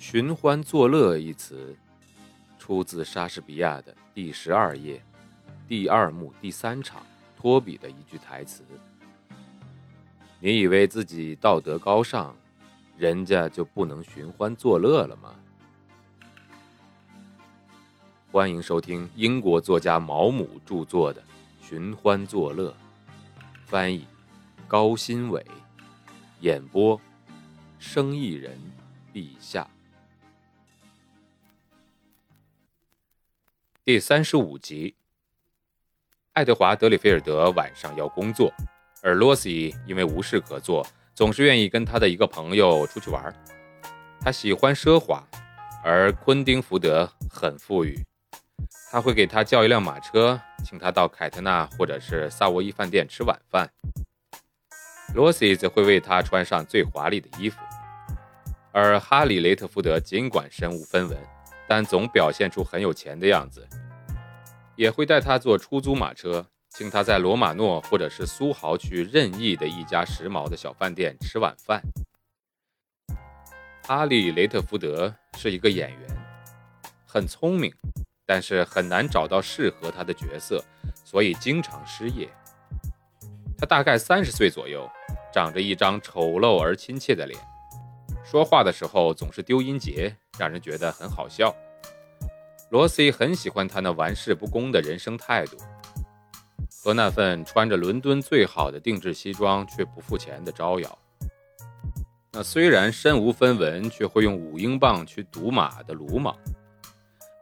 寻欢作乐一词，出自莎士比亚的第十二页第二幕第三场托比的一句台词。你以为自己道德高尚，人家就不能寻欢作乐了吗？欢迎收听英国作家毛姆著作的《寻欢作乐》，翻译高新伟，演播生意人陛下。第三十五集，爱德华·德里菲尔德晚上要工作。而罗西因为无事可做，总是愿意跟他的一个朋友出去玩。他喜欢奢华，而昆丁福德很富裕。他会给他叫一辆马车，请他到凯特纳或者是萨沃伊饭店吃晚饭。罗西则会为他穿上最华丽的衣服。而哈里·雷特福德尽管身无分文，但总表现出很有钱的样子，也会带他坐出租马车。请他在罗马诺或者是苏豪区任意的一家时髦的小饭店吃晚饭。哈利·雷特福德是一个演员，很聪明，但是很难找到适合他的角色，所以经常失业。他大概三十岁左右，长着一张丑陋而亲切的脸，说话的时候总是丢音节，让人觉得很好笑。罗西很喜欢他那玩世不恭的人生态度。和那份穿着伦敦最好的定制西装却不付钱的招摇，那虽然身无分文却会用五英镑去赌马的鲁莽，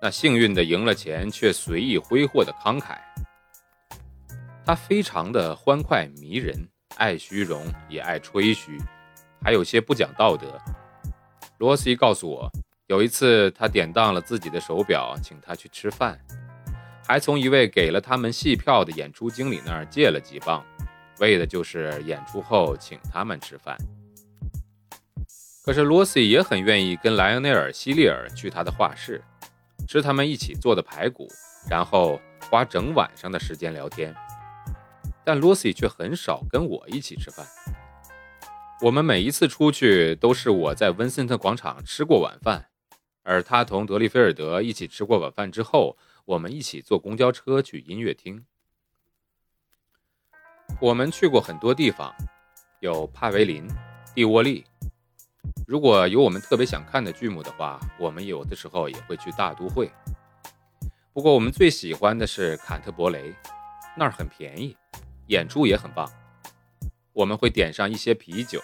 那幸运的赢了钱却随意挥霍的慷慨，他非常的欢快迷人，爱虚荣也爱吹嘘，还有些不讲道德。罗西告诉我，有一次他典当了自己的手表，请他去吃饭。还从一位给了他们戏票的演出经理那儿借了几磅，为的就是演出后请他们吃饭。可是罗西也很愿意跟莱昂内尔·希利尔去他的画室，吃他们一起做的排骨，然后花整晚上的时间聊天。但罗西却很少跟我一起吃饭。我们每一次出去都是我在温森特广场吃过晚饭，而他同德利菲尔德一起吃过晚饭之后。我们一起坐公交车去音乐厅。我们去过很多地方，有帕维林、蒂沃利。如果有我们特别想看的剧目的话，我们有的时候也会去大都会。不过我们最喜欢的是坎特伯雷，那儿很便宜，演出也很棒。我们会点上一些啤酒，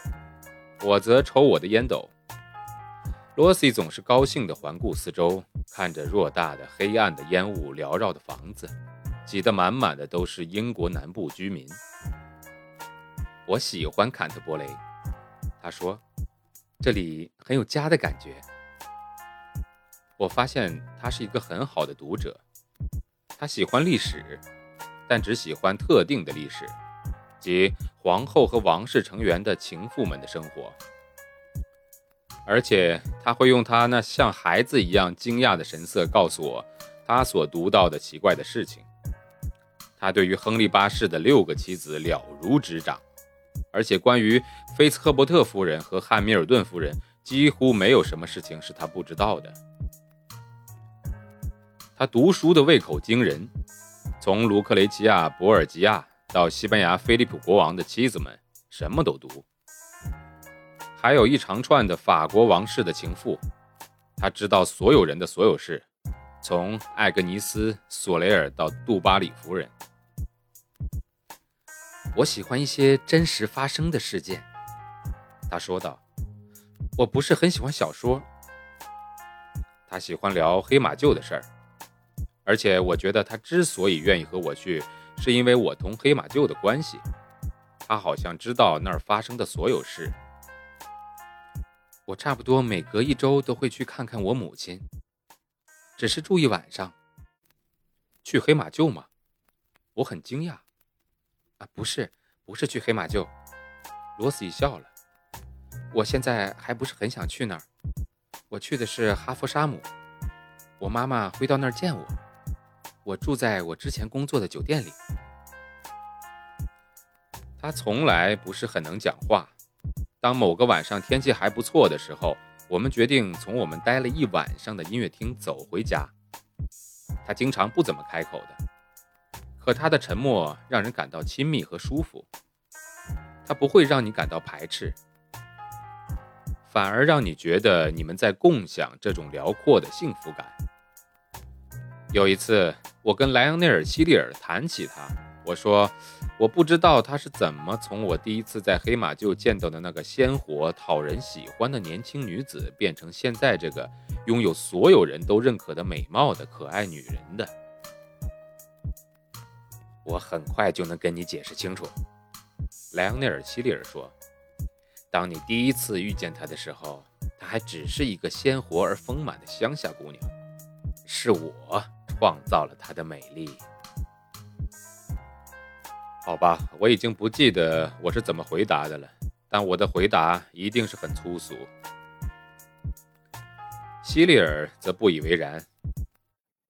我则抽我的烟斗。罗西总是高兴地环顾四周，看着偌大的黑暗的烟雾缭绕的房子，挤得满满的都是英国南部居民。我喜欢坎特伯雷，他说，这里很有家的感觉。我发现他是一个很好的读者，他喜欢历史，但只喜欢特定的历史，即皇后和王室成员的情妇们的生活。而且他会用他那像孩子一样惊讶的神色告诉我他所读到的奇怪的事情。他对于亨利八世的六个妻子了如指掌，而且关于菲茨赫伯特夫人和汉密尔顿夫人，几乎没有什么事情是他不知道的。他读书的胃口惊人，从卢克雷齐亚·博尔吉亚到西班牙菲利普国王的妻子们，什么都读。还有一长串的法国王室的情妇，他知道所有人的所有事，从艾格尼斯·索雷尔到杜巴里夫人。我喜欢一些真实发生的事件，他说道。我不是很喜欢小说。他喜欢聊黑马厩的事儿，而且我觉得他之所以愿意和我去，是因为我同黑马厩的关系。他好像知道那儿发生的所有事。我差不多每隔一周都会去看看我母亲，只是住一晚上。去黑马厩吗？我很惊讶。啊，不是，不是去黑马厩。罗斯笑了。我现在还不是很想去那儿。我去的是哈佛沙姆。我妈妈会到那儿见我。我住在我之前工作的酒店里。他从来不是很能讲话。当某个晚上天气还不错的时候，我们决定从我们待了一晚上的音乐厅走回家。他经常不怎么开口的，可他的沉默让人感到亲密和舒服。他不会让你感到排斥，反而让你觉得你们在共享这种辽阔的幸福感。有一次，我跟莱昂内尔·希利尔谈起他，我说。我不知道他是怎么从我第一次在黑马厩见到的那个鲜活、讨人喜欢的年轻女子，变成现在这个拥有所有人都认可的美貌的可爱女人的。我很快就能跟你解释清楚，莱昂内尔·希利尔说：“当你第一次遇见她的时候，她还只是一个鲜活而丰满的乡下姑娘，是我创造了她的美丽。”好吧，我已经不记得我是怎么回答的了，但我的回答一定是很粗俗。希利尔则不以为然，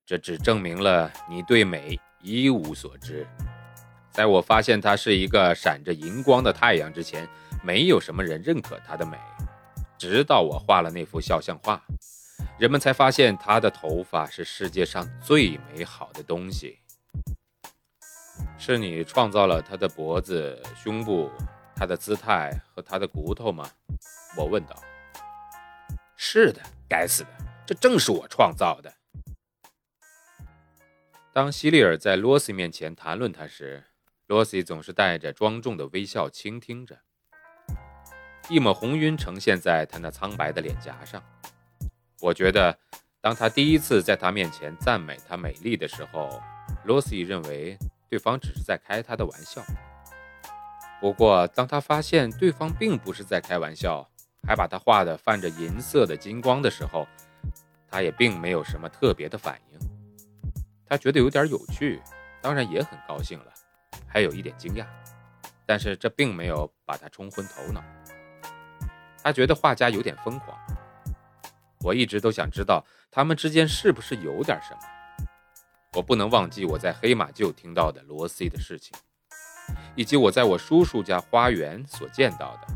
这只证明了你对美一无所知。在我发现它是一个闪着银光的太阳之前，没有什么人认可它的美。直到我画了那幅肖像画，人们才发现她的头发是世界上最美好的东西。是你创造了他的脖子、胸部、他的姿态和他的骨头吗？我问道。是的，该死的，这正是我创造的。当希利尔在罗西面前谈论他时，罗西总是带着庄重的微笑倾听着。一抹红晕呈现在他那苍白的脸颊上。我觉得，当他第一次在他面前赞美她美丽的时候，罗西认为。对方只是在开他的玩笑。不过，当他发现对方并不是在开玩笑，还把他画的泛着银色的金光的时候，他也并没有什么特别的反应。他觉得有点有趣，当然也很高兴了，还有一点惊讶，但是这并没有把他冲昏头脑。他觉得画家有点疯狂。我一直都想知道他们之间是不是有点什么。我不能忘记我在黑马厩听到的罗西的事情，以及我在我叔叔家花园所见到的。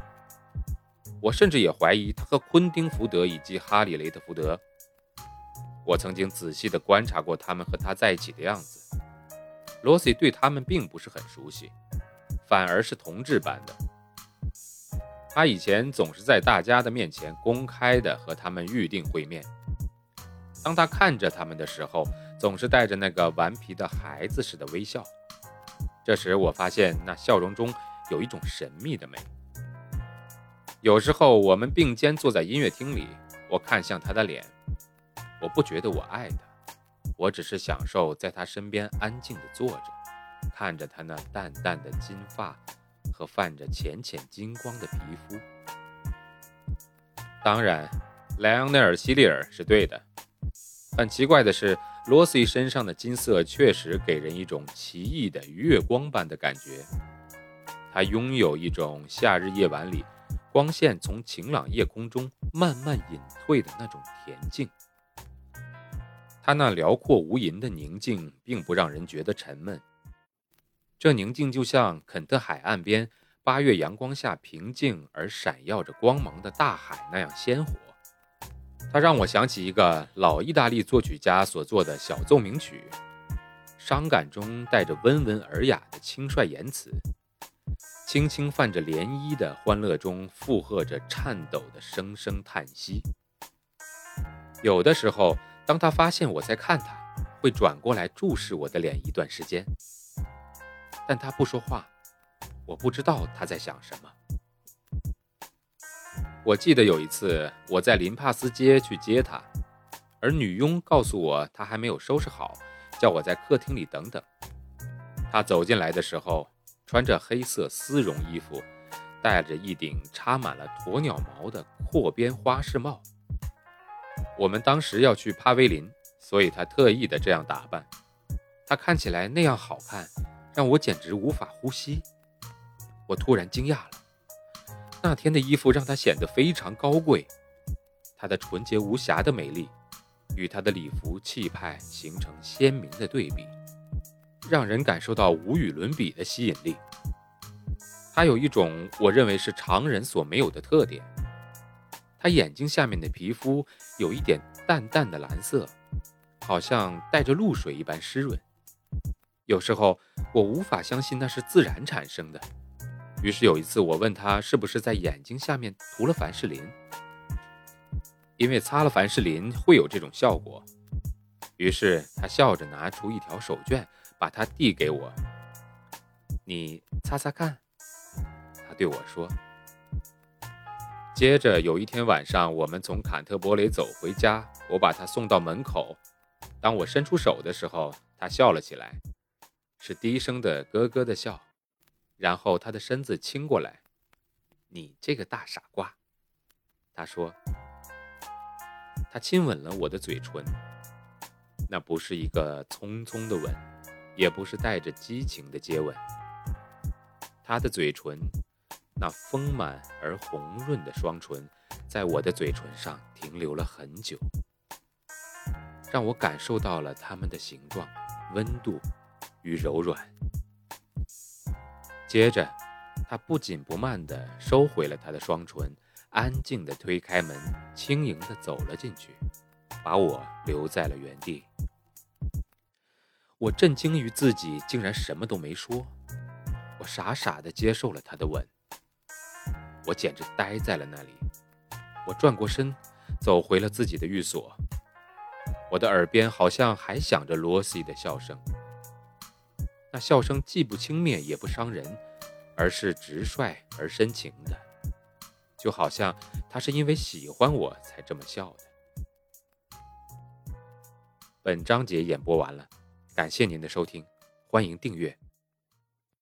我甚至也怀疑他和昆汀·福德以及哈里·雷特福德。我曾经仔细地观察过他们和他在一起的样子。罗西对他们并不是很熟悉，反而是同志般的。他以前总是在大家的面前公开地和他们预定会面。当他看着他们的时候，总是带着那个顽皮的孩子似的微笑。这时，我发现那笑容中有一种神秘的美。有时候，我们并肩坐在音乐厅里，我看向他的脸，我不觉得我爱他，我只是享受在他身边安静地坐着，看着他那淡淡的金发和泛着浅浅金光的皮肤。当然，莱昂内尔·希利尔是对的。很奇怪的是。罗西身上的金色确实给人一种奇异的月光般的感觉，他拥有一种夏日夜晚里光线从晴朗夜空中慢慢隐退的那种恬静。他那辽阔无垠的宁静并不让人觉得沉闷，这宁静就像肯特海岸边八月阳光下平静而闪耀着光芒的大海那样鲜活。它让我想起一个老意大利作曲家所作的小奏鸣曲，伤感中带着温文尔雅的轻率言辞，轻轻泛着涟漪的欢乐中附和着颤抖的声声叹息。有的时候，当他发现我在看他，会转过来注视我的脸一段时间，但他不说话，我不知道他在想什么。我记得有一次，我在林帕斯街去接他，而女佣告诉我他还没有收拾好，叫我在客厅里等等。他走进来的时候，穿着黑色丝绒衣服，戴着一顶插满了鸵鸟毛的阔边花式帽。我们当时要去帕威林，所以他特意的这样打扮。他看起来那样好看，让我简直无法呼吸。我突然惊讶了。那天的衣服让她显得非常高贵，她的纯洁无瑕的美丽与她的礼服气派形成鲜明的对比，让人感受到无与伦比的吸引力。她有一种我认为是常人所没有的特点，她眼睛下面的皮肤有一点淡淡的蓝色，好像带着露水一般湿润。有时候我无法相信那是自然产生的。于是有一次，我问他是不是在眼睛下面涂了凡士林，因为擦了凡士林会有这种效果。于是他笑着拿出一条手绢，把它递给我：“你擦擦看。”他对我说。接着有一天晚上，我们从坎特伯雷走回家，我把他送到门口。当我伸出手的时候，他笑了起来。是低声的咯咯的笑，然后他的身子倾过来。你这个大傻瓜，他说。他亲吻了我的嘴唇，那不是一个匆匆的吻，也不是带着激情的接吻。他的嘴唇，那丰满而红润的双唇，在我的嘴唇上停留了很久，让我感受到了它们的形状、温度。与柔软。接着，他不紧不慢地收回了他的双唇，安静地推开门，轻盈地走了进去，把我留在了原地。我震惊于自己竟然什么都没说，我傻傻地接受了他的吻。我简直呆在了那里。我转过身，走回了自己的寓所。我的耳边好像还响着罗西的笑声。笑声既不轻蔑也不伤人，而是直率而深情的，就好像他是因为喜欢我才这么笑的。本章节演播完了，感谢您的收听，欢迎订阅。